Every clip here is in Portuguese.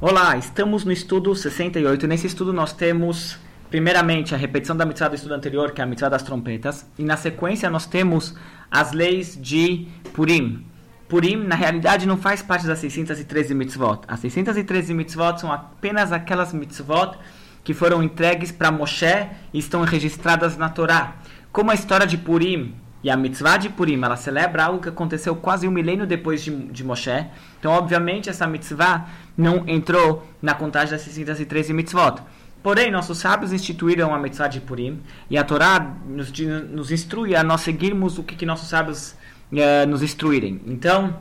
Olá, estamos no estudo 68. Nesse estudo nós temos, primeiramente, a repetição da mitzvah do estudo anterior, que é a mitzvah das trompetas. E na sequência nós temos as leis de Purim. Purim, na realidade, não faz parte das 613 mitzvot. As 613 mitzvot são apenas aquelas mitzvot que foram entregues para Moshe e estão registradas na Torá. Como a história de Purim e a mitzvah de Purim, ela celebra algo que aconteceu quase um milênio depois de, de Moshe. Então, obviamente, essa mitzvah não entrou na contagem das 613 mitzvot. Porém, nossos sábios instituíram a mitzvah de Purim e a Torá nos, nos instrui a nós seguirmos o que, que nossos sábios uh, nos instruírem. Então,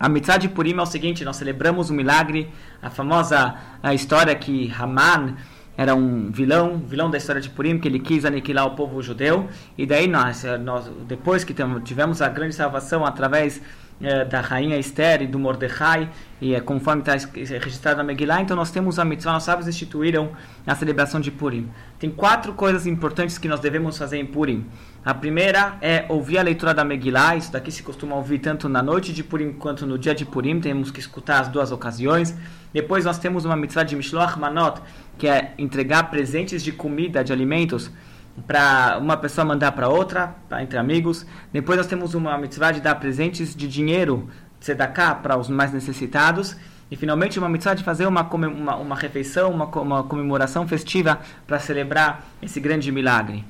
a mitzvah de Purim é o seguinte: nós celebramos o milagre, a famosa a história que Haman era um vilão, vilão da história de Purim, que ele quis aniquilar o povo judeu. E daí nós, eh, nós depois que tivemos a grande salvação através eh, da rainha Esther e do Mordecai, e é conforme está registrado na Megillah, então nós temos a mitzvah, nós sábios instituíram a celebração de Purim. Tem quatro coisas importantes que nós devemos fazer em Purim. A primeira é ouvir a leitura da Megillah, isso daqui se costuma ouvir tanto na noite de Purim quanto no dia de Purim, temos que escutar as duas ocasiões. Depois nós temos uma mitzvah de Mishloach Manot, que é entregar presentes de comida, de alimentos, para uma pessoa mandar para outra, pra, entre amigos. Depois nós temos uma mitzvah de dar presentes de dinheiro, tzedakah, para os mais necessitados. E finalmente uma mitzvah de fazer uma, uma, uma refeição, uma, uma comemoração festiva para celebrar esse grande milagre.